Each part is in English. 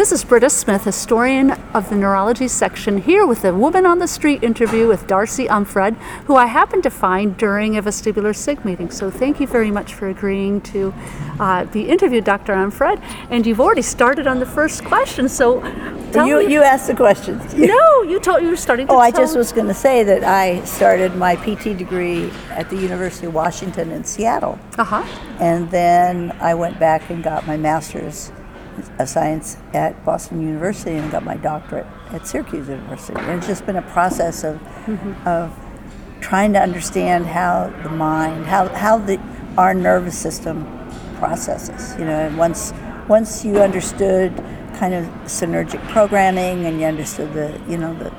This is Britta Smith, historian of the neurology section, here with a woman on the street interview with Darcy Umphred, who I happened to find during a vestibular SIG meeting. So thank you very much for agreeing to uh, be interviewed, Dr. Umphred. And you've already started on the first question, so tell You, me. you asked the questions. no, you told you were starting to Oh, I just was going to say that I started my PT degree at the University of Washington in Seattle. Uh-huh. And then I went back and got my master's of science at Boston University and got my doctorate at Syracuse University. And it's just been a process of, mm-hmm. of trying to understand how the mind, how, how the, our nervous system processes. You know, and once, once you understood kind of synergic programming and you understood the, you know, the,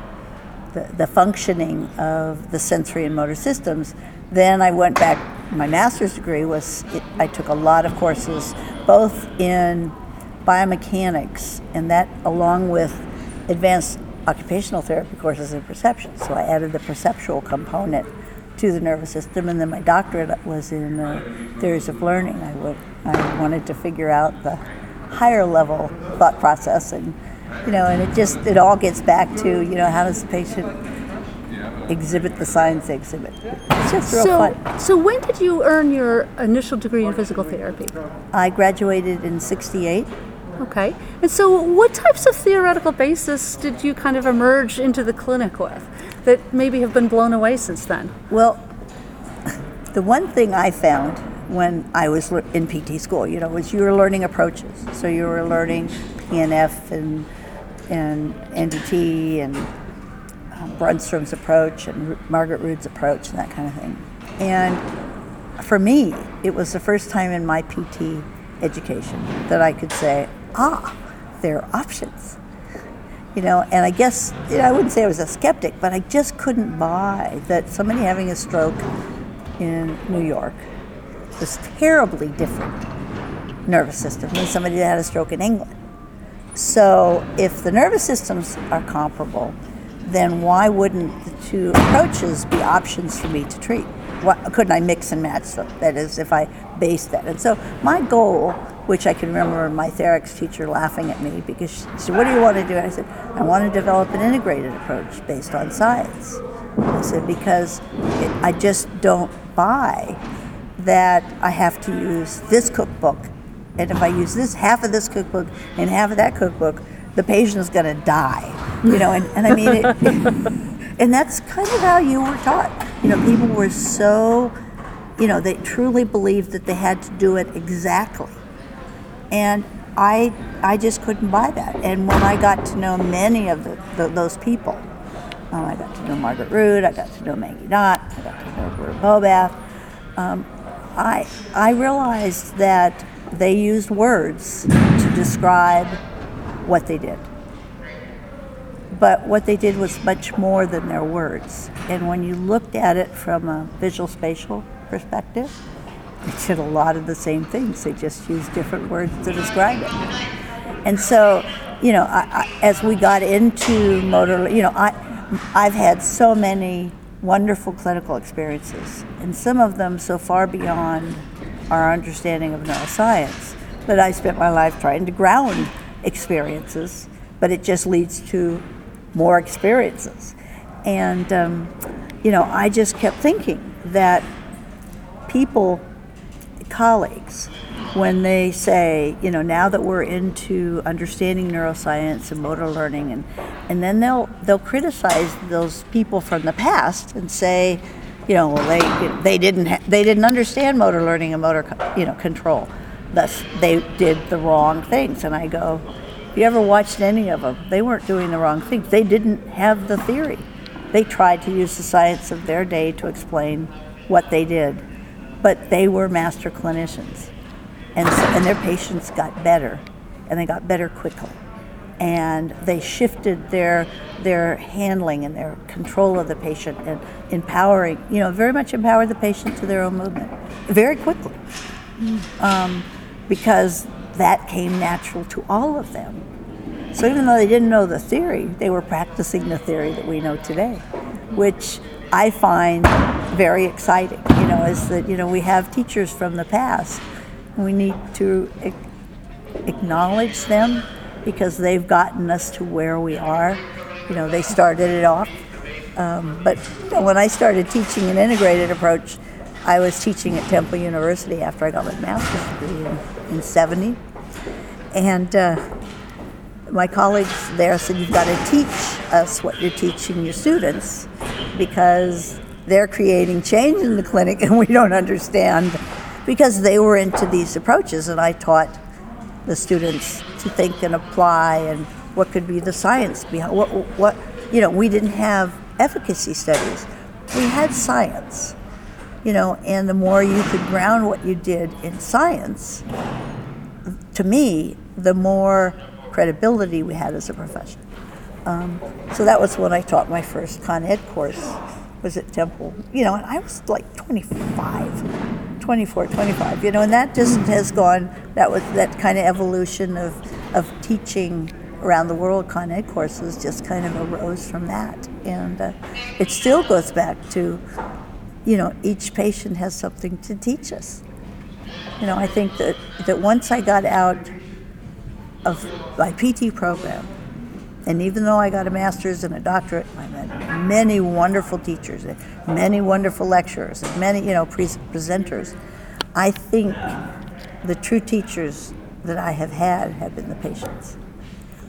the, the functioning of the sensory and motor systems. Then I went back. My master's degree was it, I took a lot of courses, both in biomechanics, and that along with advanced occupational therapy courses in perception. So I added the perceptual component to the nervous system, and then my doctorate was in uh, theories of learning. I, would, I wanted to figure out the higher level thought process and you know and it just it all gets back to you know how does the patient exhibit the signs they exhibit it's just real So, fun so when did you earn your initial degree in physical therapy? i graduated in 68 Okay. And so, what types of theoretical basis did you kind of emerge into the clinic with that maybe have been blown away since then? well the one thing i found when i was in pt school you know was you were learning approaches so you were learning pnf and and ndt and um, Brunnstrom's approach and Margaret Rood's approach and that kind of thing. And for me, it was the first time in my PT education that I could say, ah, there are options. You know, and I guess, you know, I wouldn't say I was a skeptic, but I just couldn't buy that somebody having a stroke in New York was terribly different nervous system than somebody that had a stroke in England. So if the nervous systems are comparable, then why wouldn't the two approaches be options for me to treat? Why, couldn't I mix and match them? That is, if I base that. And so my goal, which I can remember my Therex teacher laughing at me because she said, "What do you want to do?" And I said, "I want to develop an integrated approach based on science." I said because it, I just don't buy that I have to use this cookbook and if I use this half of this cookbook and half of that cookbook, the patient is going to die. You know, and, and I mean, it, and that's kind of how you were taught. You know, people were so, you know, they truly believed that they had to do it exactly. And I, I just couldn't buy that. And when I got to know many of the, the, those people, um, I got to know Margaret Rood, I got to know Maggie Knott, I got to know Bobath. Um, I, I realized that they used words to describe what they did. But what they did was much more than their words. And when you looked at it from a visual spatial perspective, they did a lot of the same things. They just used different words to describe it. And so, you know, I, I, as we got into motor, you know, I, I've had so many wonderful clinical experiences, and some of them so far beyond our understanding of neuroscience that I spent my life trying to ground experiences, but it just leads to more experiences. And, um, you know, I just kept thinking that people, colleagues, when they say, you know, now that we're into understanding neuroscience and motor learning, and, and then they'll they'll criticize those people from the past and say, you know, well they they didn't ha- they didn't understand motor learning and motor co- you know control, thus they did the wrong things. And I go, you ever watched any of them, they weren't doing the wrong things. They didn't have the theory. They tried to use the science of their day to explain what they did, but they were master clinicians. And, so, and their patients got better and they got better quickly. And they shifted their their handling and their control of the patient and empowering you know very much empowered the patient to their own movement very quickly. Um, because that came natural to all of them. So even though they didn't know the theory they were practicing the theory that we know today which i find very exciting you know is that you know we have teachers from the past we need to acknowledge them because they've gotten us to where we are. You know, they started it off. Um, but you know, when I started teaching an integrated approach, I was teaching at Temple University after I got my master's degree in, in 70. And uh, my colleagues there said, You've got to teach us what you're teaching your students because they're creating change in the clinic and we don't understand because they were into these approaches. And I taught the students to think and apply and what could be the science behind what, what you know, we didn't have efficacy studies, we had science. You know, and the more you could ground what you did in science, to me, the more credibility we had as a profession. Um, so that was when I taught my first Con Ed course, was at Temple. You know, and I was like 25, 24, 25, you know, and that just has gone, that was that kind of evolution of, of teaching around the world Con Ed courses just kind of arose from that. And uh, it still goes back to, you know, each patient has something to teach us. You know, I think that, that once I got out of my PT program, and even though I got a master's and a doctorate, I met many wonderful teachers, many wonderful lecturers, and many, you know, pre- presenters. I think the true teachers that I have had have been the patients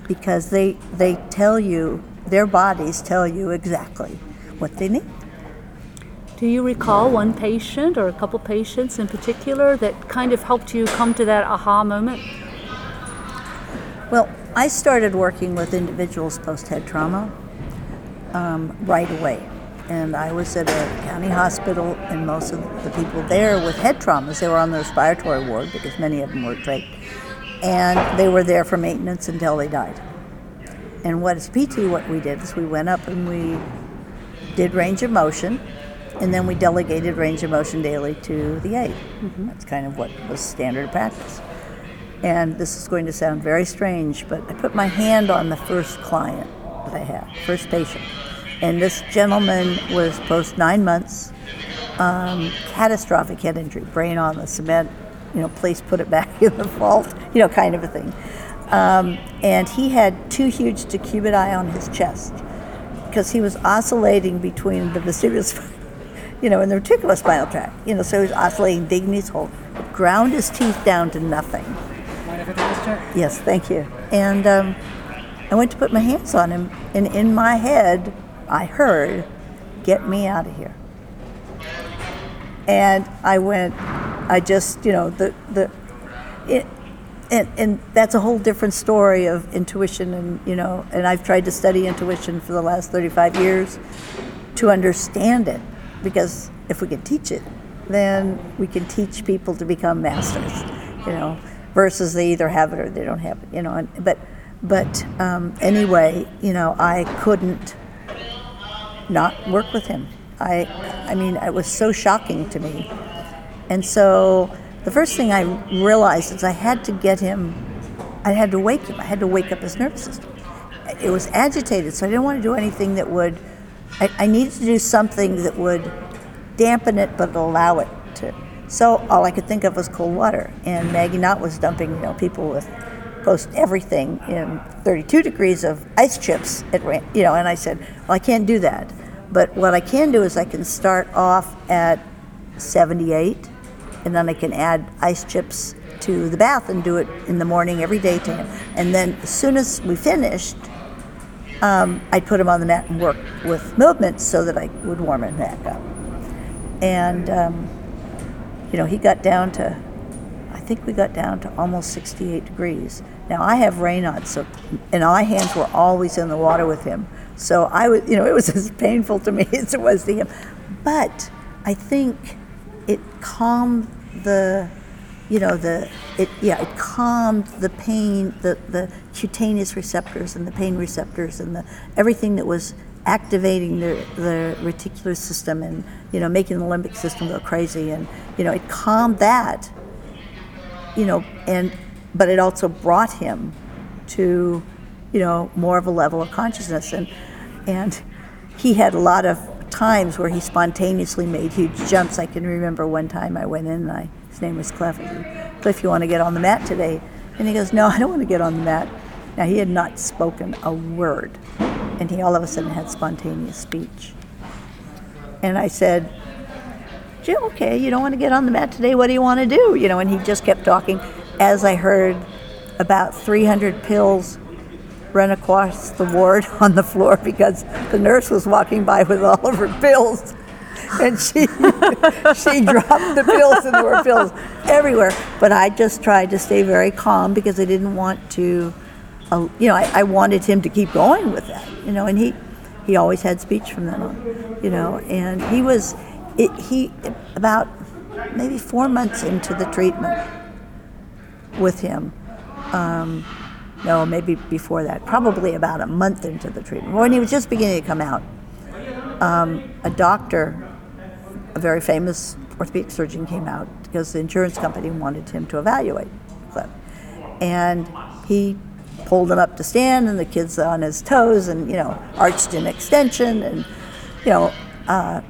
because they, they tell you, their bodies tell you exactly what they need. Do you recall one patient or a couple patients in particular that kind of helped you come to that aha moment? Well, I started working with individuals post head trauma um, right away. And I was at a county hospital, and most of the people there with head traumas, they were on the respiratory ward because many of them were trach. And they were there for maintenance until they died. And what is PT, what we did is we went up and we did range of motion, and then we delegated range of motion daily to the aide. Mm-hmm. That's kind of what was standard practice. And this is going to sound very strange, but I put my hand on the first client that I had, first patient. And this gentleman was post nine months, um, catastrophic head injury, brain on the cement, you know, please put it back in the vault, you know, kind of a thing. Um, and he had two huge decubiti on his chest because he was oscillating between the vestibular, you know, and the reticulospinal tract. You know, so he was oscillating, digging his hole, ground his teeth down to nothing. Yes, thank you. And um, I went to put my hands on him, and in my head, I heard, "Get me out of here." And I went, I just, you know, the the, it, and, and that's a whole different story of intuition, and you know, and I've tried to study intuition for the last 35 years to understand it, because if we can teach it, then we can teach people to become masters, you know, versus they either have it or they don't have it, you know. And, but but um, anyway, you know, I couldn't not work with him. I I mean, it was so shocking to me, and so the first thing I realized is I had to get him. I had to wake him. I had to wake up his nervous system. It was agitated, so I didn't want to do anything that would. I, I needed to do something that would dampen it but allow it to. So all I could think of was cold water, and Maggie Knott was dumping you know people with post everything in 32 degrees of ice chips at you know, and I said, well, I can't do that. But what I can do is I can start off at 78, and then I can add ice chips to the bath and do it in the morning every day to him. And then as soon as we finished, um, I'd put him on the mat and work with movements so that I would warm him back up. And um, you know, he got down to, I think we got down to almost 68 degrees. Now I have Raynaud's, so and my hands were always in the water with him. So I was, you know, it was as painful to me as it was to him. But I think it calmed the, you know, the it yeah it calmed the pain, the the cutaneous receptors and the pain receptors and the everything that was activating the, the reticular system and you know making the limbic system go crazy and you know it calmed that you know and but it also brought him to you know more of a level of consciousness. And and he had a lot of times where he spontaneously made huge jumps. I can remember one time i went in and I, his name was cliff. Cliff you want to get on the mat today? And he goes no i don't want to get on the mat. Now, he had not spoken a word, and he all of a sudden had spontaneous speech. And I said, Jim, okay, you don't want to get on the mat today. What do you want to do? You know, and he just kept talking as I heard about 300 pills run across the ward on the floor because the nurse was walking by with all of her pills. And she she dropped the pills and there were pills everywhere. But I just tried to stay very calm because I didn't want to, you know, I, I wanted him to keep going with that, you know, and he, he always had speech from then on, you know, and he was, it, he, about maybe four months into the treatment with him, um, no, maybe before that, probably about a month into the treatment, when he was just beginning to come out, um, a doctor, a very famous orthopedic surgeon, came out because the insurance company wanted him to evaluate Cliff. And he pulled him up to stand, and the kid's on his toes, and you know, arched in extension, and you know, uh,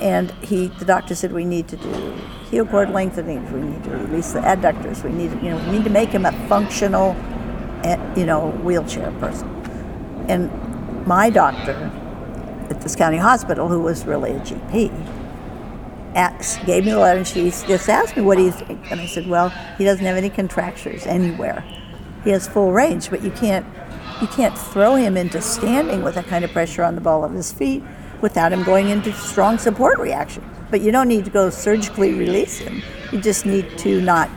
and he, the doctor said, we need to do heel cord lengthening. We need to release the adductors. We need, you know, we need to make him a functional, eh, you know, wheelchair person. And my doctor at this county hospital, who was really a GP, asked, gave me the letter, and she just asked me, "What do you think?" And I said, "Well, he doesn't have any contractures anywhere. He has full range, but you can't, you can't throw him into standing with that kind of pressure on the ball of his feet without him going into strong support reaction. But you don't need to go surgically release him. You just need to not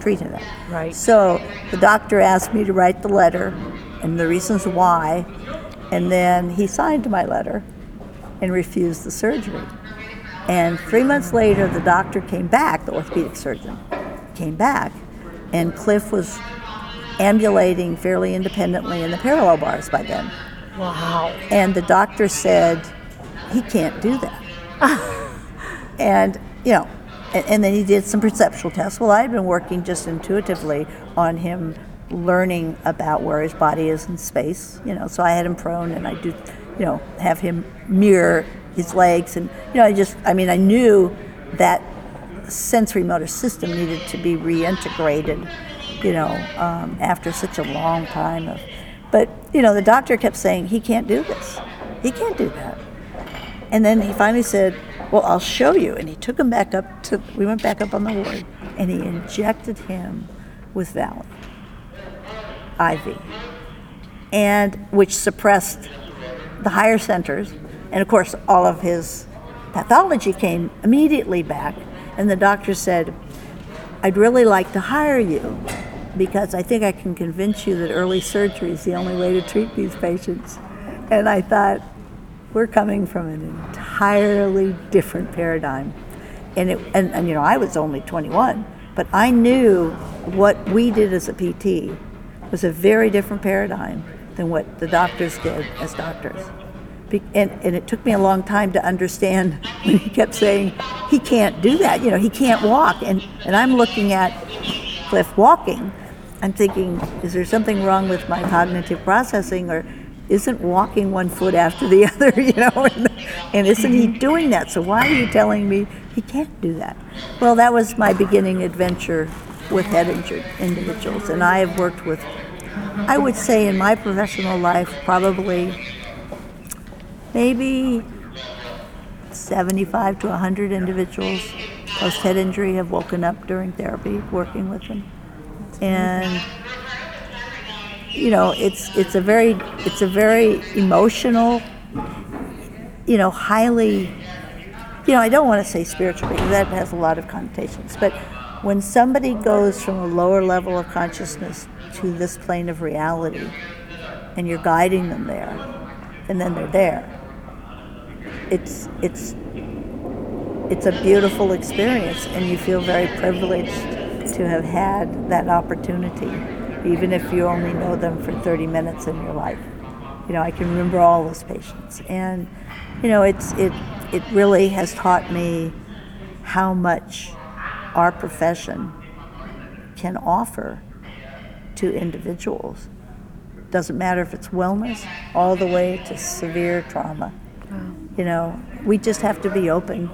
treat him. That. Right. So the doctor asked me to write the letter and the reasons why, and then he signed my letter and refused the surgery. And three months later, the doctor came back, the orthopedic surgeon came back, and Cliff was ambulating fairly independently in the parallel bars by then. Wow. And the doctor said, he can't do that. and, you know, and, and, then he did some perceptual tests. Well, I had been working just intuitively on him learning about where his body is in space, you know, so I had him prone and I do, you know, have him mirror his legs. And, you know, I just, I mean, I knew that sensory motor system needed to be reintegrated, you know, um, after such a long time of, but, you know, the doctor kept saying, he can't do this. He can't do that. And then he finally said, Well, I'll show you. And he took him back up to, we went back up on the ward, and he injected him with Valium IV, and which suppressed the higher centers. And of course, all of his pathology came immediately back. And the doctor said, I'd really like to hire you because I think I can convince you that early surgery is the only way to treat these patients. And I thought, we're coming from an entirely different paradigm. And, it, and, and you know, I was only 21, but I knew what we did as a PT was a very different paradigm than what the doctors did as doctors. Be, and, and it took me a long time to understand when he kept saying, he can't do that, you know, he can't walk. And, and I'm looking at Cliff walking. I'm thinking, is there something wrong with my cognitive processing or isn't walking one foot after the other, you know, and, and, isn't he doing that? So why are you telling me he can't do that? Well, that was my beginning adventure with head injured individuals, and I have worked with, I would say, in my professional life, probably maybe 75 to 100 individuals post head injury have woken up during therapy, working with them, and you know, it's it's a very it's a very emotional, you know, highly, you know, I don't want to say spiritual because that has a lot of connotations, but when somebody goes from a lower level of consciousness to this plane of reality, and you're guiding them there, and then they're there, it's it's it's a beautiful experience, and you feel very privileged to have had that opportunity even if you only know them for 30 minutes in your life. You know, I can remember all those patients. And, you know, it's, it, it really has taught me how much our profession can offer to individuals. Doesn't matter if it's wellness, all the way to severe trauma. Wow. You know, we just have to be open,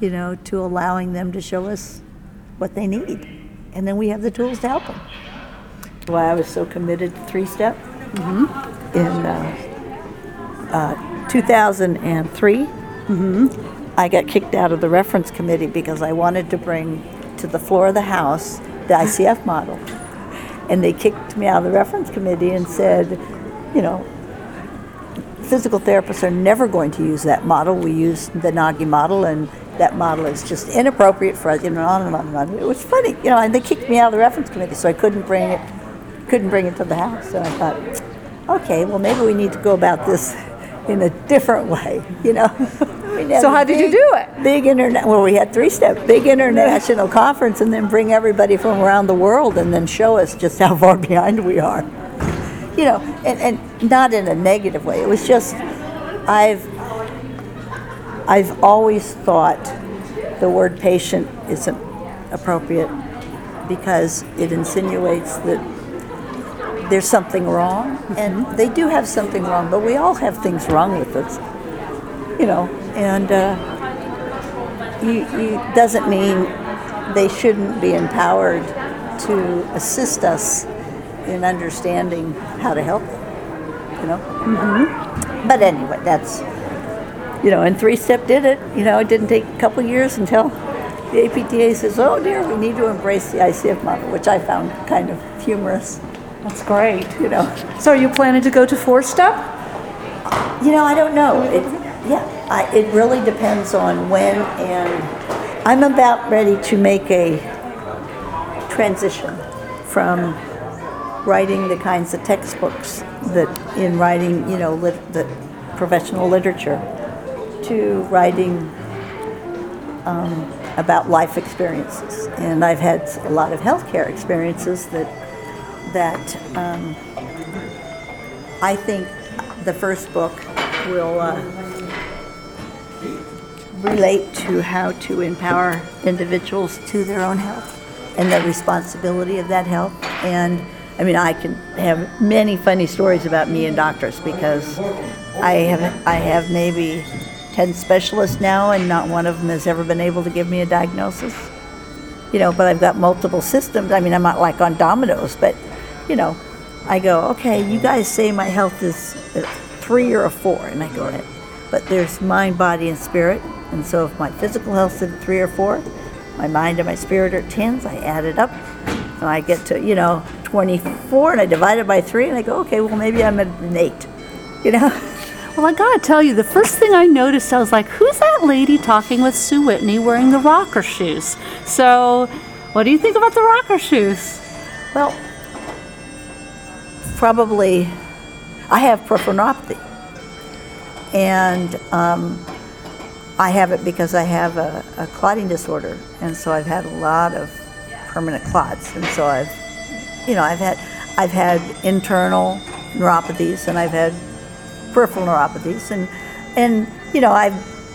you know, to allowing them to show us what they need. And then we have the tools to help them. why I was so committed to three step. In uh, uh, 2003, I got kicked out of the reference committee because I wanted to bring to the floor of the House the ICF model. And they kicked me out of the reference committee and said, you know, physical therapists are never going to use that model. We use the Nagi model, and that model is just inappropriate for us. You know, on and on and on. It was funny, you know. And they kicked me out of the reference committee, so I couldn't bring it, couldn't bring it to the house. And I thought, okay, well maybe we need to go about this in a different way, you know. So how did you do it? Big internet. Well, we had three step, big international conference, and then bring everybody from around the world, and then show us just how far behind we are you know, and, and not in a negative way. It was just, I've, I've always thought the word patient isn't appropriate because it insinuates that there's something wrong, and they do have something wrong, but we all have things wrong with us, you know, and uh, you, you doesn't mean they shouldn't be empowered to assist us in understanding how to help you know. Mm-hmm. But anyway, that's you know, and three step did it. You know, it didn't take a couple years until the APTA says, "Oh dear, we need to embrace the ICF model," which I found kind of humorous. That's great. You know, So are you planning to go to four step? you know, I don't know. It, yeah, I, it really depends on when, and I'm about ready to make a transition from writing the kinds of textbooks that in writing, you know, lit, the professional literature, to writing um, about life experiences. And I've had a lot of healthcare experiences that that um, I think the first book will uh, relate to how to empower individuals to their own health and the responsibility of that health. And I mean, I can have many funny stories about me and doctors because I have I have maybe ten specialists now, and not one of them has ever been able to give me a diagnosis you know, but I've got multiple systems. I mean, I'm not like on dominoes, but, you know, I go, okay, you guys say my health is a three or a four, and I go, right. But there's mind, body, and spirit. And so if my physical health's at three or four, my mind and my spirit are tens, I add it up, and I get to, you know, 24, and I divide it by three, and I go, okay, well, maybe I'm at an eight, you know? Well, I gotta tell you, the first thing I noticed, I was like, who's that lady talking with Sue Whitney wearing the rocker shoes? So, what do you think about the rocker shoes? Well, probably, I have peripheral neuropathy. And um, I have it because I have a, a clotting disorder. And so I've had a lot of permanent clots. And so I've, you know, I've had, I've had internal neuropathies and I've had peripheral neuropathies. And, and you know, I,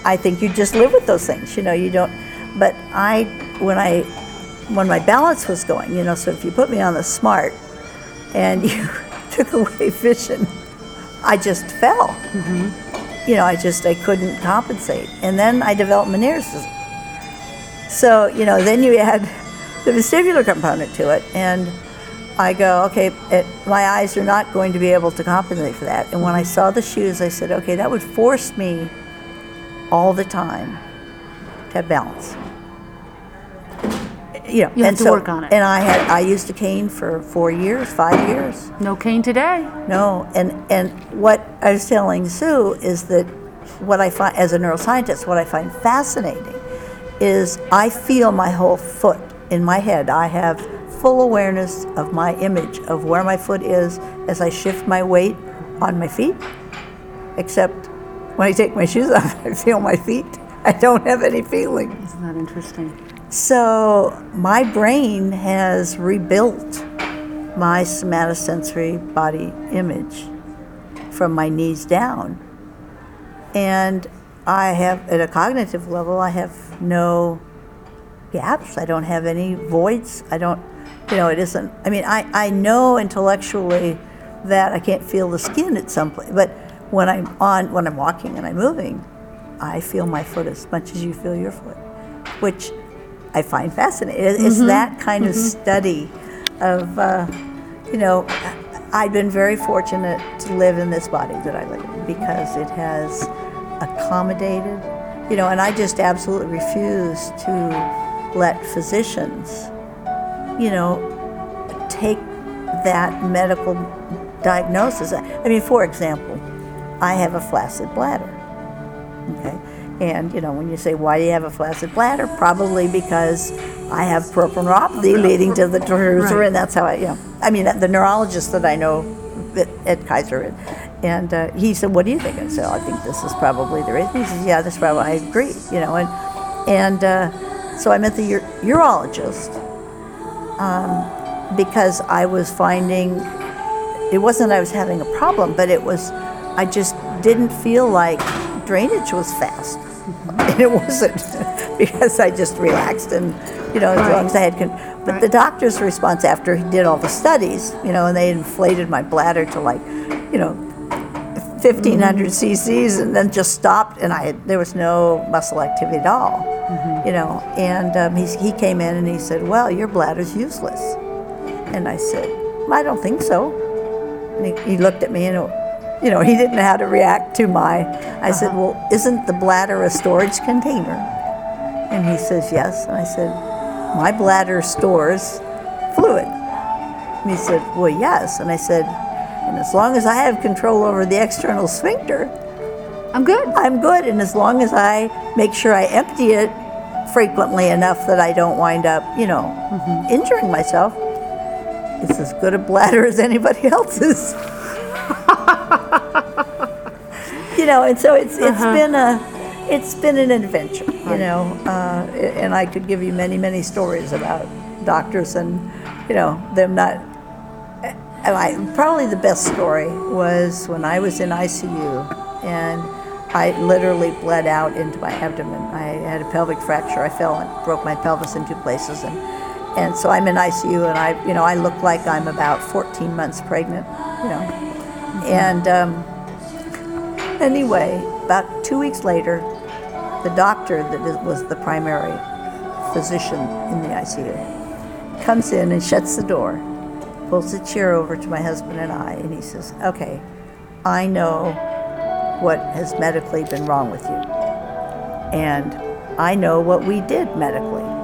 I think you just live with those things. You know, you don't, but I, when I, when my balance was going, you know, so if you put me on the smart and you took away vision, I just fell. Mm-hmm. You know, I just I couldn't compensate, and then I developed Meniere's disease. So you know, then you add the vestibular component to it, and I go, okay, it, my eyes are not going to be able to compensate for that. And when I saw the shoes, I said, okay, that would force me all the time to have balance. You know, You have and to so- work on it. And I had I used a cane for four years, five years. No cane today. No, and and what I was telling Sue is that what I find as a neuroscientist, what I find fascinating is I feel my whole foot in my head. I have full awareness of my image of where my foot is as I shift my weight on my feet. Except when I take my shoes off, I feel my feet. I don't have any feeling. Isn't that interesting? So my brain has rebuilt my somatosensory body image from my knees down. And I have, at a cognitive level, I have no gaps. I don't have any voids. I don't, you know, it isn't, I mean, I, I know intellectually that I can't feel the skin at some place, but when I'm on, when I'm walking and I'm moving, I feel my foot as much as you feel your foot, which I find fascinating. It- It's that kind of study of, uh, you know, I've been very fortunate to live in this body that I live in because it has accommodated, you know, and I just absolutely refuse to let physicians, you know, take that medical diagnosis. I mean, for example, I have a flaccid bladder. Okay. And you know, when you say why do you have a flaccid bladder, probably because I have peripheral neuropathy leading to the detrusor, Right. and that's how I, you know, I mean, the neurologist that I know at, at Kaiser, and uh, he said, "What do you think?" I said, "I think this is probably the reason." He says, "Yeah, that's probably." I agree, you know, and and uh, so I met the ur- urologist um, because I was finding it wasn't I was having a problem, but it was I just didn't feel like drainage was fast. And it wasn't because I just relaxed and you know as Right. long as I had con- but Right. the doctor's response after he did all the studies, you know, and they inflated my bladder to like, you know, 1500 cc's and then just stopped and I there was no muscle activity at all. You know, and um, he, he came in and he said, "Well, your bladder's useless." And I said, I don't think so. And he, he looked at me and, you know, he didn't know how to react to my. I said, Well, isn't the bladder a storage container? And he says, Yes. And I said, My bladder stores fluid. And he said, Well, yes. And I said, And as long as I have control over the external sphincter, I'm good. I'm good. And as long as I make sure I empty it frequently enough that I don't wind up, you know, injuring myself, it's as good a bladder as anybody else's. you know, and so it's it's been a it's been an adventure, you know, uh, and I could give you many many stories about doctors and you know them not. I, probably the best story was when I was in ICU and I literally bled out into my abdomen. I had a pelvic fracture. I fell and broke my pelvis in two places, and and so I'm in ICU, and I, you know, I look like I'm about 14 months pregnant, you know, and um, anyway, about two weeks later, the doctor that was the primary physician in the ICU comes in and shuts the door, pulls a chair over to my husband and I, and he says, "Okay, I know what has medically been wrong with you, and I know what we did medically."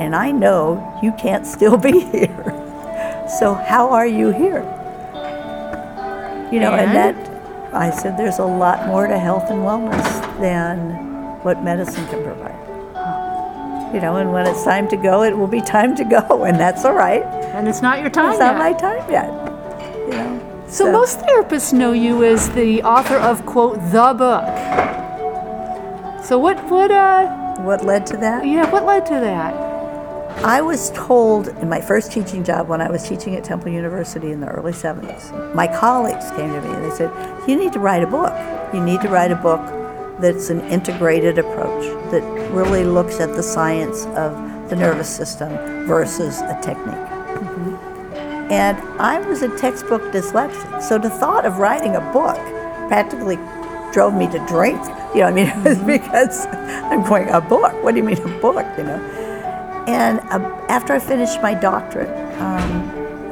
and I know you can't still be here. So how are you here? You know, and, And? that I said there's a lot more to health and wellness than what medicine can provide. You know, and when it's time to go, it will be time to go, and that's all right. And it's not your time It's not yet. my time yet. You know. So most therapists know you as the author of quote the book. So what what uh what led to that? yeah what led to that? I was told in my first teaching job when I was teaching at Temple University in the early 70s, my colleagues came to me and they said, You need to write a book. You need to write a book that's an integrated approach, that really looks at the science of the nervous system versus a technique. And I was a textbook dyslexic, so the thought of writing a book practically drove me to drink. You know, I mean, it was because I'm going, a book? What do you mean a book? You know? And uh, after I finished my doctorate, um,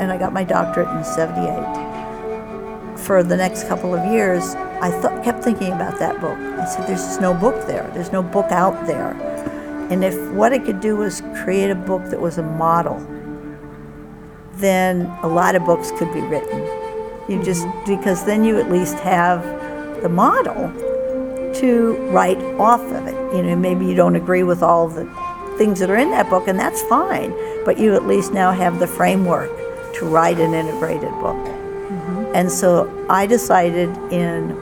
and I got my doctorate in '78, for the next couple of years, I th- kept thinking about that book. I said, "There's just no book there. There's no book out there." And if what I could do was create a book that was a model, then a lot of books could be written. You just because then you at least have the model to write off of it. You know, maybe you don't agree with all the things that are in that book, and that's fine. But you at least now have the framework to write an integrated book. And so I decided in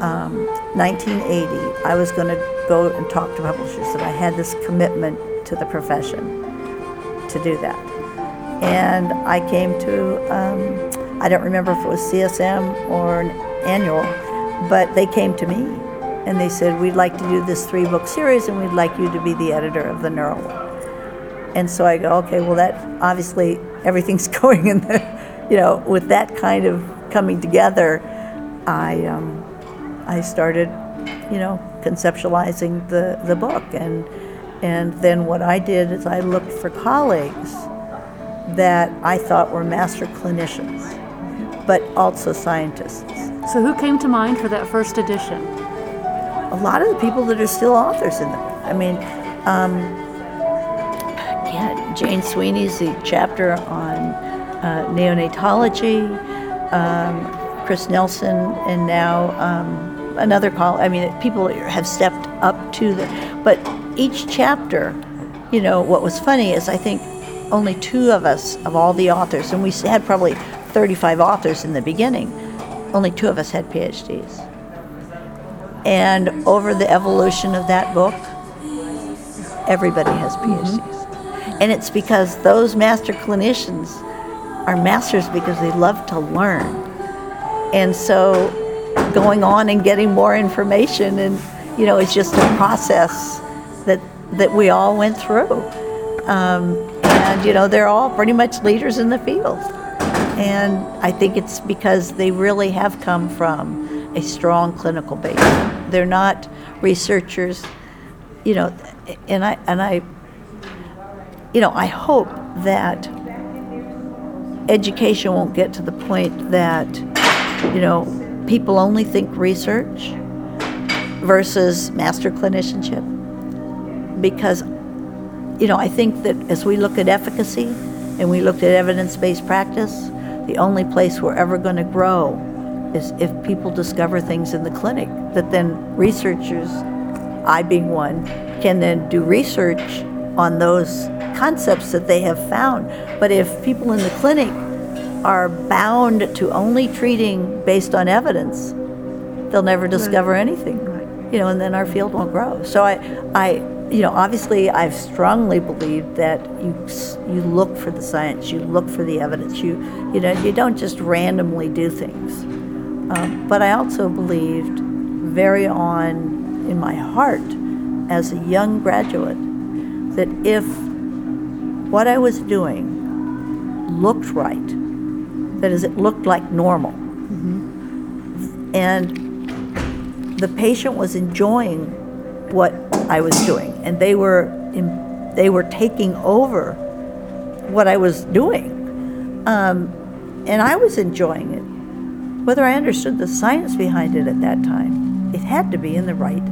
um, 1980 I was going to go and talk to publishers that I had this commitment to the profession to do that. And I came to, um, I don't remember if it was CSM or an annual, but they came to me and they said, We'd like to do this three book series and we'd like you to be the editor of the Neural. And so I go, Okay, well, that obviously everything's going in the, you know, with that kind of coming together, I, um, I started, you know, conceptualizing the, the book. And, and then what I did is I looked for colleagues that I thought were master clinicians, but also scientists. So, who came to mind for that first edition? A lot of the people that are still authors in them. I mean, um, yeah, Jane Sweeney's the chapter on uh, neonatology, um, Chris Nelson, and now um, another call. I mean, people have stepped up to the, but each chapter, you know, what was funny is I think only two of us, of all the authors, and we had probably 35 authors in the beginning, only two of us had PhDs. And over the evolution of that book, everybody has PhDs. And it's because those master clinicians are masters because they love to learn. And so going on and getting more information and you know it's just a process that that we all went through. Um, and you know they're all pretty much leaders in the field. And I think it's because they really have come from a strong clinical base. They're not researchers, you know, and I and I you know, I hope that education won't get to the point that, you know, people only think research versus master clinicianship. Because, you know, I think that as we look at efficacy and we look at evidence based practice, the only place we're ever going to grow is if people discover things in the clinic that then researchers, I being one, can then do research on those concepts that they have found. But if people in the clinic are bound to only treating based on evidence, they'll never discover anything. You know, and then our field won't grow. So I, I, you know, obviously I've strongly believed that you you look for the science, you look for the evidence, you you know, you don't just randomly do things. Um, but I also believed very on in my heart as a young graduate that if what I was doing looked right, that is, it looked like normal, and the patient was enjoying what I was doing, and they were in, they were taking over what I was doing, um, and I was enjoying it. Whether I understood the science behind it at that time, it had to be in the right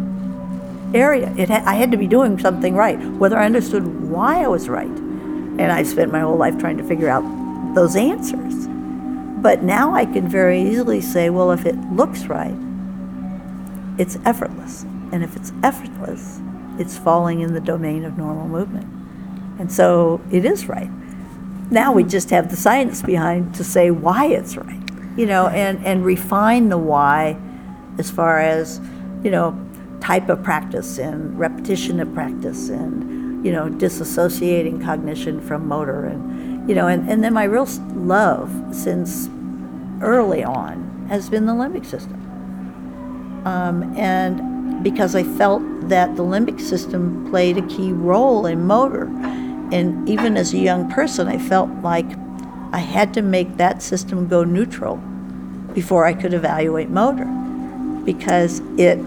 area. It ha- I had to be doing something right, whether I understood why I was right. And I spent my whole life trying to figure out those answers. But now I can very easily say, well, if it looks right, it's effortless. And if it's effortless, it's falling in the domain of normal movement. And so it is right. Now we just have the science behind to say why it's right, you know, and, and refine the why as far as, you know, type of practice and repetition of practice and, you know, disassociating cognition from motor. And, you know, and, and then my real love since early on has been the limbic system. Um, and because I felt that the limbic system played a key role in motor. And even as a young person, I felt like I had to make that system go neutral before I could evaluate motor. Because it,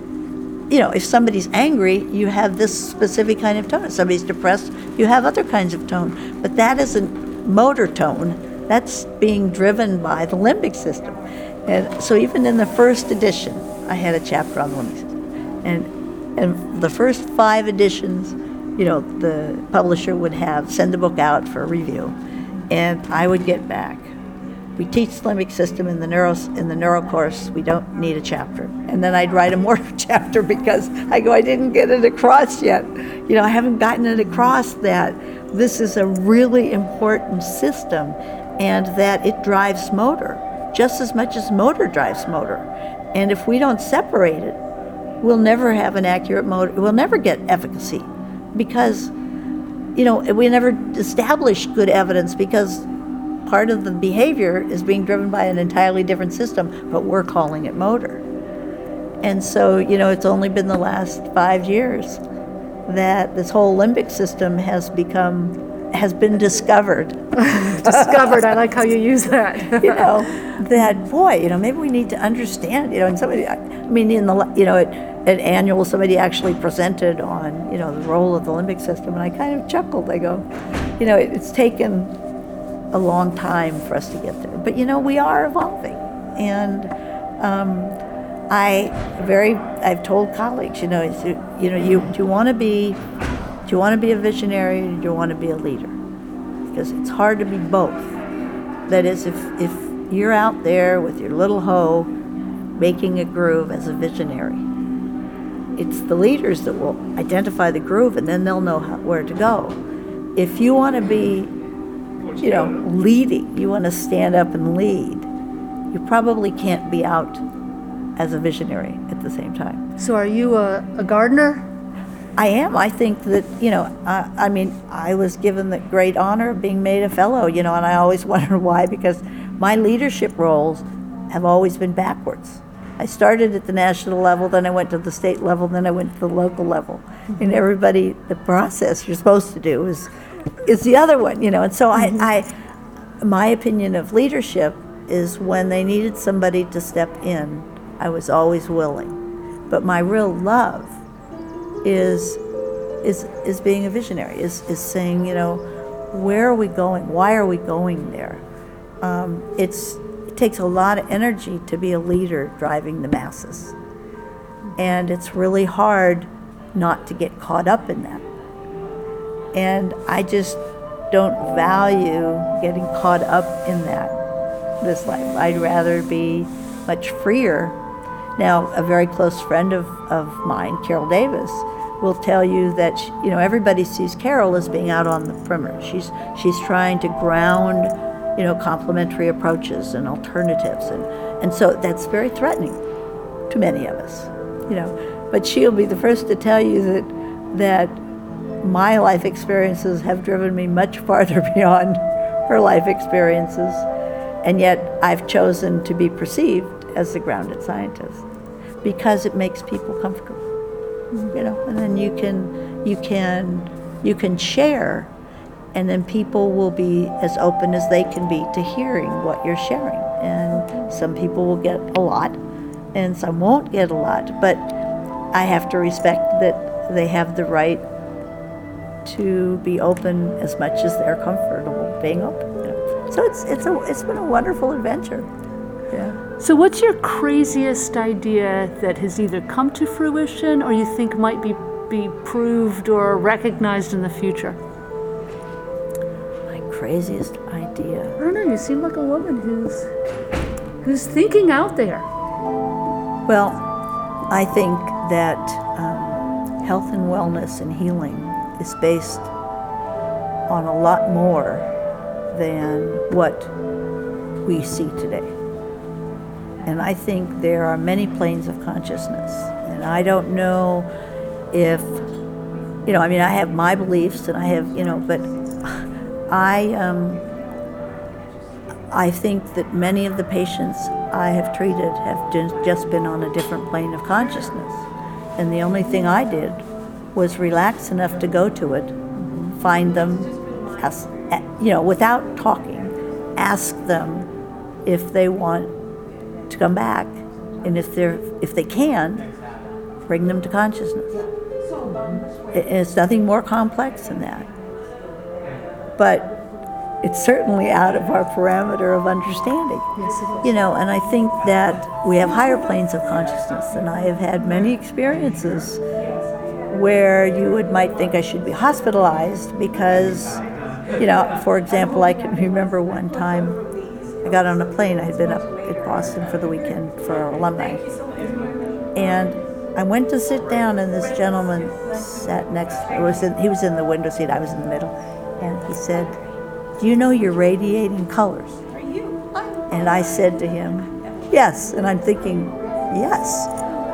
you know, if somebody's angry, you have this specific kind of tone. If somebody's depressed, you have other kinds of tone. But that isn't motor tone, that's being driven by the limbic system. And so even in the first edition, I had a chapter on the limbic system. And, and the first five editions, you know, the publisher would have, send the book out for review. And I would get back. We teach limbic system in the neuro, in the neuro course. We don't need a chapter. And then I'd write a more chapter because I go, I didn't get it across yet. You know, I haven't gotten it across that this is a really important system and that it drives motor just as much as motor drives motor. And if we don't separate it, we'll never have an accurate motor, we'll never get efficacy because, you know, we never establish good evidence because part of the behavior is being driven by an entirely different system, but we're calling it motor. And so, you know, it's only been the last five years that this whole limbic system has become has been discovered. Discovered. I like how you use that. you know, that boy, you know, maybe we need to understand, you know, and somebody, I mean, in the, you know, at an annual, somebody actually presented on, you know, the role of the limbic system, and I kind of chuckled. I go, you know, it's taken a long time for us to get there. But you know, we are evolving, and um, I very I've told colleagues, you know, you, know, you do you want to be do you want to be a visionary or do you want to be a leader? Because it's hard to be both. That is, if if you're out there with your little hoe making a groove as a visionary, it's the leaders that will identify the groove and then they'll know how, where to go. If you want to be, you know, leading, you want to stand up and lead, you probably can't be out as a visionary at the same time. So are you a, a gardener? I am. I think that, you know, I, I mean, I was given the great honor of being made a fellow, you know, and I always wondered why because my leadership roles have always been backwards. I started at the national level, then I went to the state level, then I went to the local level. And everybody, the process you're supposed to do is, is the other one, you know. And so I, I, my opinion of leadership is when they needed somebody to step in, I was always willing. But my real love is, is, is being a visionary, is, is saying, you know, where are we going? Why are we going there? Um, it's, it takes a lot of energy to be a leader driving the masses. And it's really hard not to get caught up in that. And I just don't value getting caught up in that this life. I'd rather be much freer. Now, a very close friend of, of mine, Carol Davis, will tell you that you know everybody sees Carol as being out on the perimeter. She's she's trying to ground you know complementary approaches and alternatives, and and so that's very threatening to many of us. You know, but she'll be the first to tell you that that my life experiences have driven me much farther beyond her life experiences, and yet I've chosen to be perceived as the grounded scientist because it makes people comfortable mm-hmm. you know. And then you can you can you can share and then people will be as open as they can be to hearing what you're sharing and some people will get a lot and some won't get a lot but i have to respect that they have the right to be open as much as they're comfortable being open you know? so it's it's a it's been a wonderful adventure yeah So what's your craziest idea that has either come to fruition or you think might be, be proved or recognized in the future? Craziest idea I don't know, you seem like a woman who's who's thinking out there. Well, I think that um, health and wellness and healing is based on a lot more than what we see today. And I think there are many planes of consciousness. And I don't know if, you know, I mean, I have my beliefs and I have, you know, but I, um, I think that many of the patients I have treated have just been on a different plane of consciousness. And the only thing I did was relax enough to go to it, find them, ask, you know, without talking, ask them if they want to come back, and if they're if they can, bring them to consciousness. It- It's nothing more complex than that. But it's certainly out of our parameter of understanding. Yes. You know, and I think that we have higher planes of consciousness, and I have had many experiences where you would might think I should be hospitalized because, you know, for example, I can remember one time I got on a plane. I had been up at Boston for the weekend for our alumni, and I went to sit down, and this gentleman sat next. Was in, he was in the window seat. I was in the middle, and he said, "Do you know you're radiating colors?" And I said to him, Yes. And I'm thinking, Yes.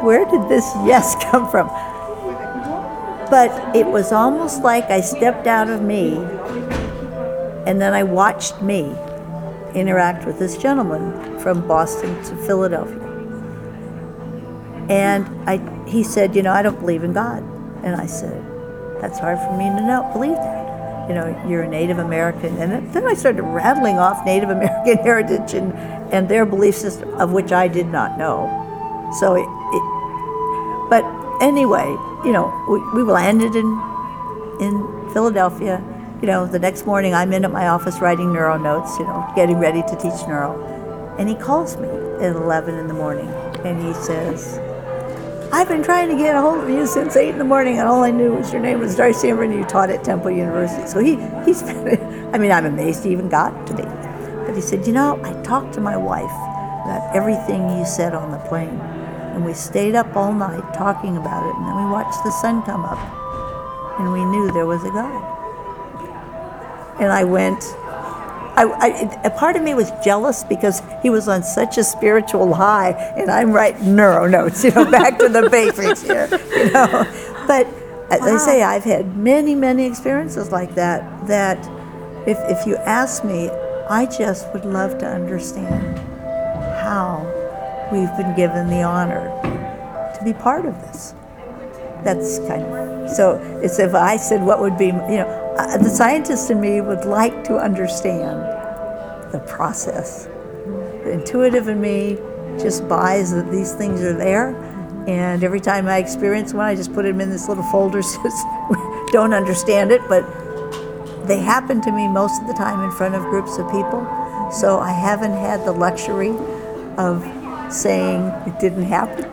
Where did this yes come from? But it was almost like I stepped out of me and then I watched me interact with this gentleman from Boston to Philadelphia. And I, he said, You know, I don't believe in God. And I said, That's hard for me to know, believe that. You know, you're a Native American. And then- I started rattling off Native American heritage and, and their belief system, of which I did not know. So, it, it, but anyway, you know, we, we landed in, in Philadelphia you know, the next morning I'm in at my office writing neuro notes, you know, getting ready to teach neuro. And he calls me at 11 in the morning and he says, I've been trying to get a hold of you since 8 in the morning and all I knew was your name was Darcy Umphred and you taught at Temple University. So he, he's I mean, I'm amazed he even got to me. But he said, you know, I talked to my wife about everything you said on the plane. And we stayed up all night talking about it and then we watched the sun come up and we knew there was a God and I went. I, I, a part of me was jealous because he was on such a spiritual high, and I'm writing neuro notes, you know, back to the basics here, you know. But as I say, I've had many, many experiences like that. That if, if you ask me, I just would love to understand how we've been given the honor to be part of this. That's kind of so. It's if I said what would be, you know, uh, the scientist in me would like to understand the process. The intuitive in me just buys that these things are there, and every time I experience one, I just put them in this little folder. Says don't understand it, but they happen to me most of the time in front of groups of people. So I haven't had the luxury of saying it didn't happen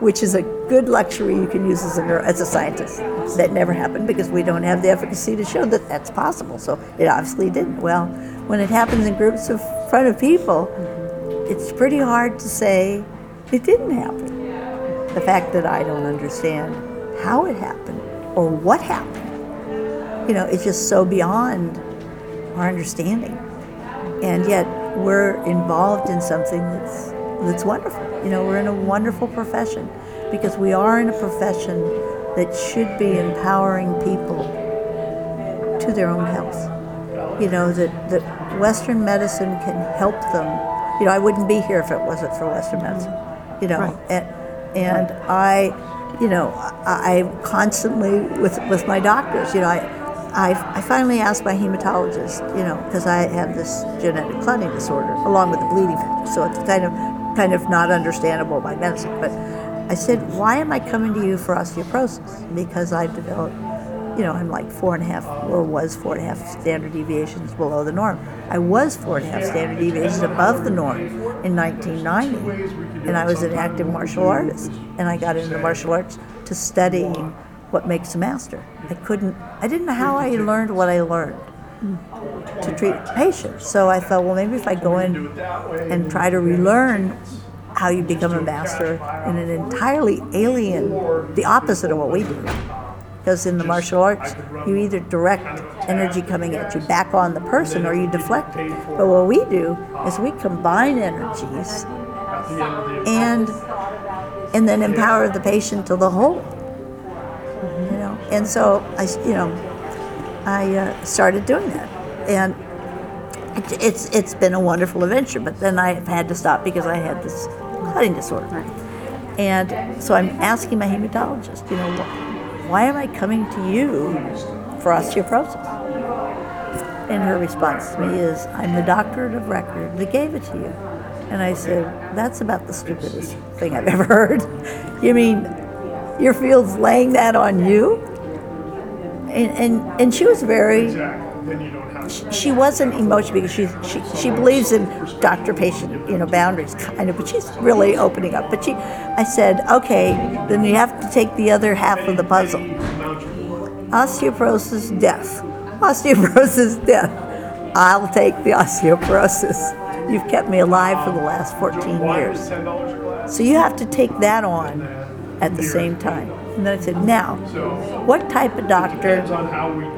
which is a good luxury you can use as a, as a scientist. That never happened because we don't have the efficacy to show that that's possible. So it obviously didn't. Well, when it happens in groups in front of people, it's pretty hard to say it didn't happen. The fact that I don't understand how it happened or what happened, you know, it's just so beyond our understanding. And yet we're involved in something that's that's wonderful. You know, we're in a wonderful profession because we are in a profession that should be empowering people to their own health. You know, that, that Western medicine can help them. You know, I wouldn't be here if it wasn't for Western mm-hmm. medicine. You know, Right. and, and I, you know, I, I constantly with with my doctors. You know, I, I, I finally asked my hematologist. You know, because I have this genetic clotting disorder along with the bleeding factor, so it's kind of kind of not understandable by medicine. But I said, why am I coming to you for osteoporosis? Because I've developed, you know, I'm like four and a half, or was four and a half standard deviations below the norm. I was four and a half standard deviations above the norm in 1990, and I was an active martial artist, and I got into martial arts to studying what makes a master. I couldn't, I didn't know how I learned what I learned to treat patients. So I thought, well, maybe if I go in and try to relearn how you become a master in an entirely alien, the opposite of what we do. Because in the martial arts, you either direct energy coming at you back on the person or you deflect it. But what we do is we combine energies and and then empower the patient to the whole. You know, and so I, you know, I uh, started doing that, and it, it's it's been a wonderful adventure. But then I've had to stop because I had this clotting disorder, and so I'm asking my hematologist, you know, why am I coming to you for osteoporosis? And her response to me is, I'm the doctorate of record that gave it to you. And I said, that's about the stupidest thing I've ever heard. You mean your field's laying that on you? And, and, and she was very, she wasn't emotional because she, she, she believes in doctor-patient, you know, boundaries, kind of, but she's really opening up. But she, I said, okay, then you have to take the other half of the puzzle osteoporosis, death. Osteoporosis, death. I'll take the osteoporosis. You've kept me alive for the last 14 years. So you have to take that on at the same time. And then I said, now, what type of doctor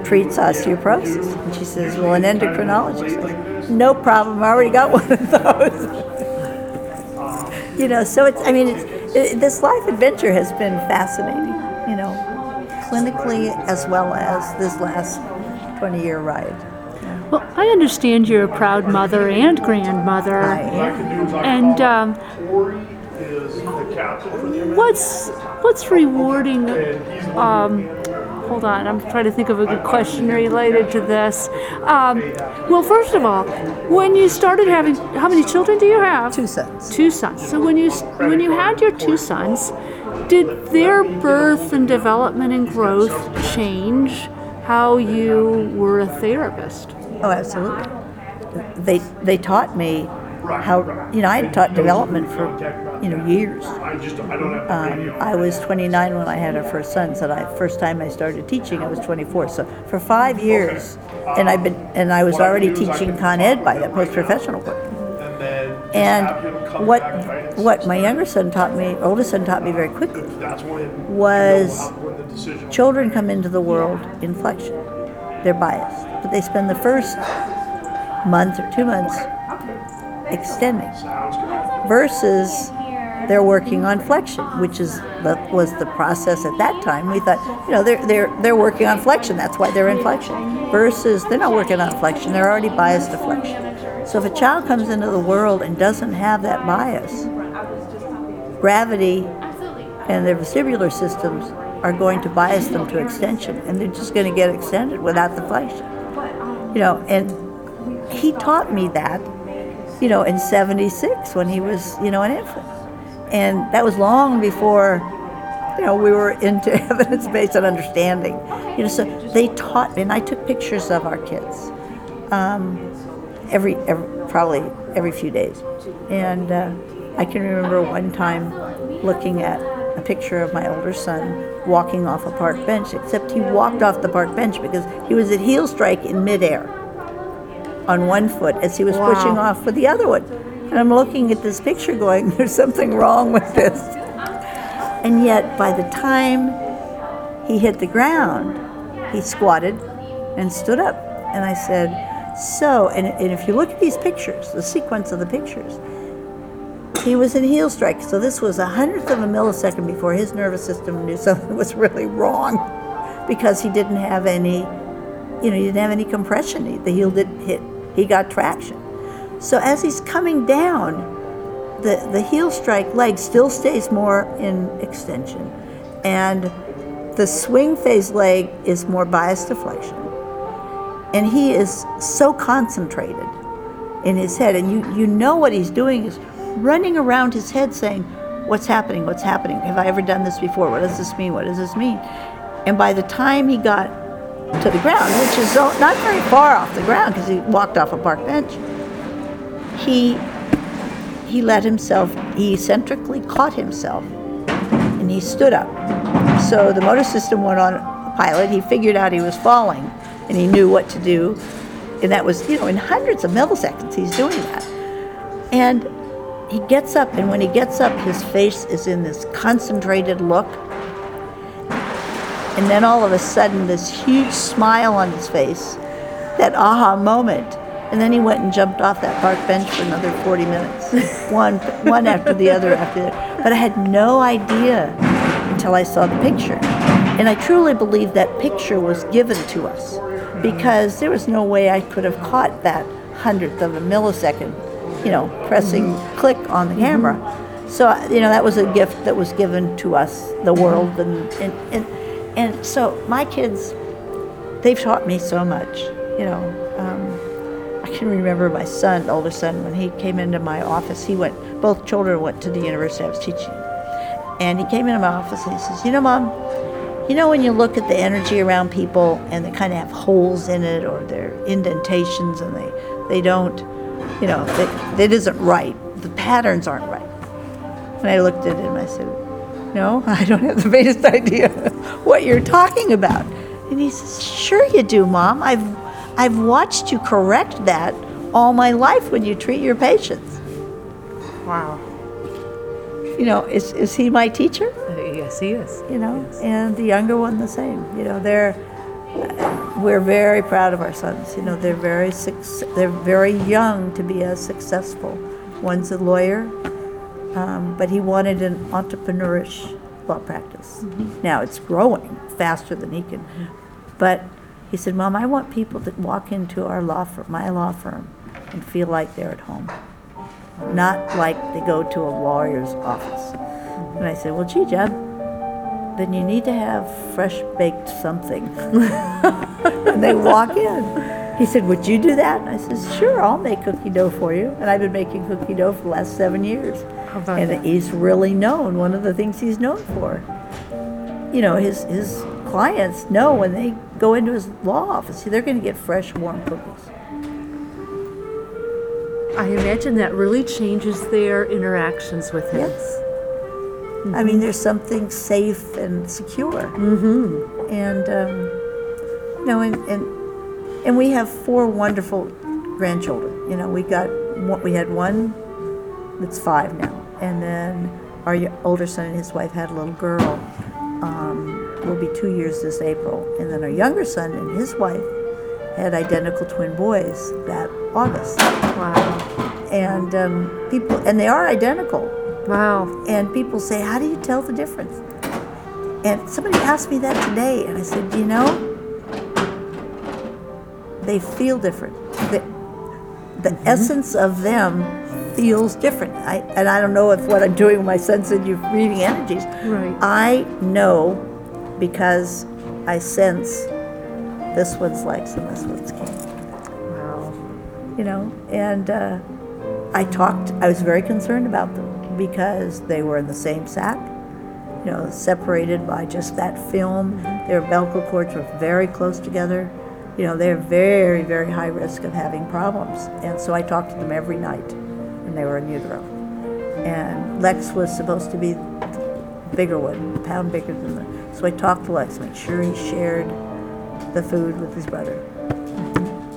treats osteoporosis? And she says, well, an endocrinologist. Said, no problem, I already got one of those. you know, so it's, I mean, it's, it, this life adventure has been fascinating, you know, clinically as well as this last 20 year ride. Well, I understand you're a proud mother and grandmother. I am. And um, what's what's rewarding? Um, hold on, I'm trying to think of a good question related to this. Um, well, first of all, when you started having, how many children do you have? Two sons. Two sons. So when you when you had your two sons, did their birth and development and growth change how you were a therapist. Oh, absolutely. They they taught me how you know I had taught development for you know years. Um, I was 29 when I had our first son. So I first time I started teaching, I was 24. So for five years, and I've been and I was already teaching Con Ed by that post professional work. And what what my younger son taught me, oldest son taught me very quickly, was children come into the world in flexion. They're biased, but they spend the first month or two months extending versus they're working on flexion, which is was the process at that time. We thought, you know, they're they're they're working on flexion. That's why they're in flexion. Versus they're not working on flexion. They're already biased to flexion. So if a child comes into the world and doesn't have that bias, gravity and their vestibular systems are going to bias them to extension, and they're just going to get extended without the flexion. You know, and he taught me that, you know, in '76 when he was, you know, an infant, and that was long before, you know, we were into evidence-based and understanding. You know, so they taught me, and I took pictures of our kids. Um, every, every probably every few days. And uh, I can remember one time looking at a picture of my older son walking off a park bench, except he walked off the park bench because he was at heel strike in midair on one foot as he was Wow. pushing off with the other one. And I'm looking at this picture going, there's something wrong with this. And yet, by the time he hit the ground, he squatted and stood up. And I said, So, and, and if you look at these pictures, the sequence of the pictures, he was in heel strike. So this was a hundredth of a millisecond before his nervous system knew something was really wrong because he didn't have any, you know, he didn't have any compression. The heel didn't hit, he got traction. So as he's coming down, the, the heel strike leg still stays more in extension. And the swing phase leg is more biased to flexion. And he is so concentrated in his head. And you, you know what he's doing is running around his head saying, What's happening? What's happening? Have I ever done this before? What does this mean? What does this mean? And by the time he got to the ground, which is not very far off the ground because he walked off a park bench, he he let himself, he eccentrically caught himself and he stood up. So the motor system went on pilot. He figured out he was falling and he knew what to do. And that was, you know, in hundreds of milliseconds he's doing that. And he gets up, and when he gets up, his face is in this concentrated look. And then all of a sudden, this huge smile on his face, that aha moment. And then he went and jumped off that park bench for another 40 minutes, one, one after the other after the But I had no idea until I saw the picture. And I truly believe that picture was given to us because there was no way I could have caught that hundredth of a millisecond, you know, pressing mm-hmm. click on the mm-hmm. camera. So, you know, that was a gift that was given to us, the world. And, and, and, and so my kids, they've taught me so much, you know. Um, I can remember my son, older son, when he came into my office, he went, both children went to the university I was teaching. And he came into my office and he says, You know, Mom, you know when you look at the energy around people and they kind of have holes in it or they're indentations and they, they don't, you know, they, it isn't right. The patterns aren't right. And I looked at him and I said, No, I don't have the faintest idea what you're talking about. And he says, Sure you do, Mom. I've, I've watched you correct that all my life when you treat your patients. Wow. You know, is, is he my teacher? Yes, he is. you know, and the younger one the same. You know, they're we're very proud of our sons. You know, they're very they're very young to be as successful. One's a lawyer, um, but he wanted an entrepreneurish law practice. Now it's growing faster than he can, but he said, "Mom, I want people to walk into our law firm, my law firm, and feel like they're at home, not like they go to a lawyer's office." And I said, "Well, gee, Jeb." then you need to have fresh baked something. and they walk in. He said, Would you do that? And I said, Sure, I'll make cookie dough for you. And I've been making cookie dough for the last seven years. About And that? he's really known, one of the things he's known for. You know, his, his clients know when they go into his law office, they're going to get fresh, warm cookies. I imagine that really changes their interactions with him. Yes. I mean, there's something safe and secure. Mm-hmm. And, um, you know, and, and, and we have four wonderful grandchildren. You know, we got, we had one that's five now. And then our older son and his wife had a little girl. Um, will be two years this April. And then our younger son and his wife had identical twin boys that August. Wow. And um, people, and they are identical. Wow. And people say, How do you tell the difference? And somebody asked me that today, and I said, You know, they feel different. The, the essence of them feels different. I, and I don't know if what I'm doing with my sensitive reading energies. Right. I know because I sense this one's Lex and this one's cane Wow. you know, and uh, I talked, I was very concerned about them because they were in the same sack, you know, separated by just that film. Their umbilical cords were very close together. You know, they're very, very high risk of having problems. And so I talked to them every night when they were in utero. And Lex was supposed to be the bigger one, a pound bigger than the. So I talked to Lex, make sure he shared the food with his brother.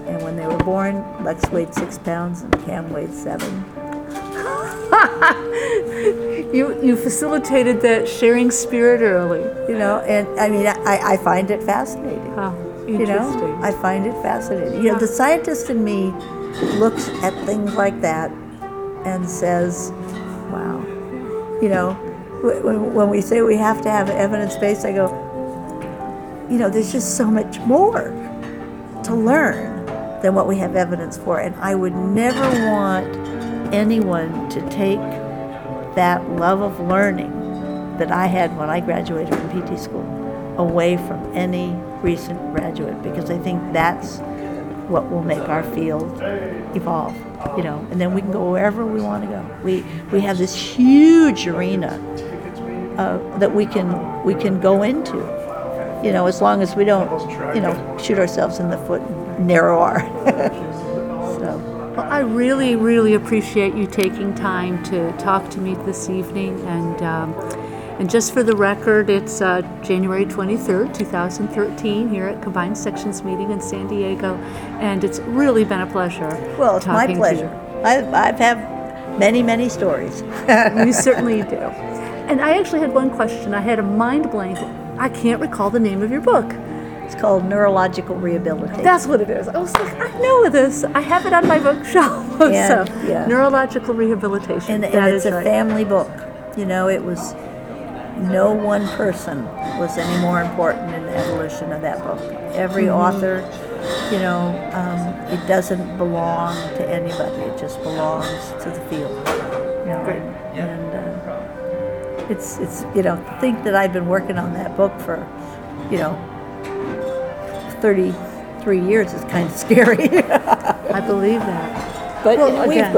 And when they were born, Lex weighed six pounds and Cam weighed seven. You you facilitated that sharing spirit early. You know, and I mean, I, I find it fascinating. Wow. You Interesting. know, I find it fascinating. You know, the scientist in me looks at things like that and says, wow. You know, when, we say we have to have evidence based, I go, you know, there's just so much more to learn than what we have evidence for. And I would never want anyone to take that love of learning that I had when I graduated from PT school away from any recent graduate because I think that's what will make our field evolve, you know, and then we can go wherever we want to go. We we have this huge arena uh, that we can we can go into, you know, as long as we don't, you know, shoot ourselves in the foot, and narrow our. so Well, I really, really appreciate you taking time to talk to me this evening. And, um, and just for the record, it's uh, January 23rd, 2013, here at Combined Sections Meeting in San Diego. And it's really been a pleasure. well, it's my talking to you. pleasure. I've I've had many many stories. You certainly do. And I actually had one question. I had a mind blank. I can't recall the name of your book. It's called neurological rehabilitation. That's what it is. I was like, I know this. I have it on my bookshelf. Yeah, so, yeah. neurological rehabilitation. And, and That it's is a right. family book. You know, it was no one person was any more important in the evolution of that book. Every Mm-hmm. author, you know, um, it doesn't belong to anybody. It just belongs to the field. You know, Great. and uh, it's it's you know, think that I've been working on that book for, you know, thirty three years is kind of scary. I believe that. but Well, we've grown.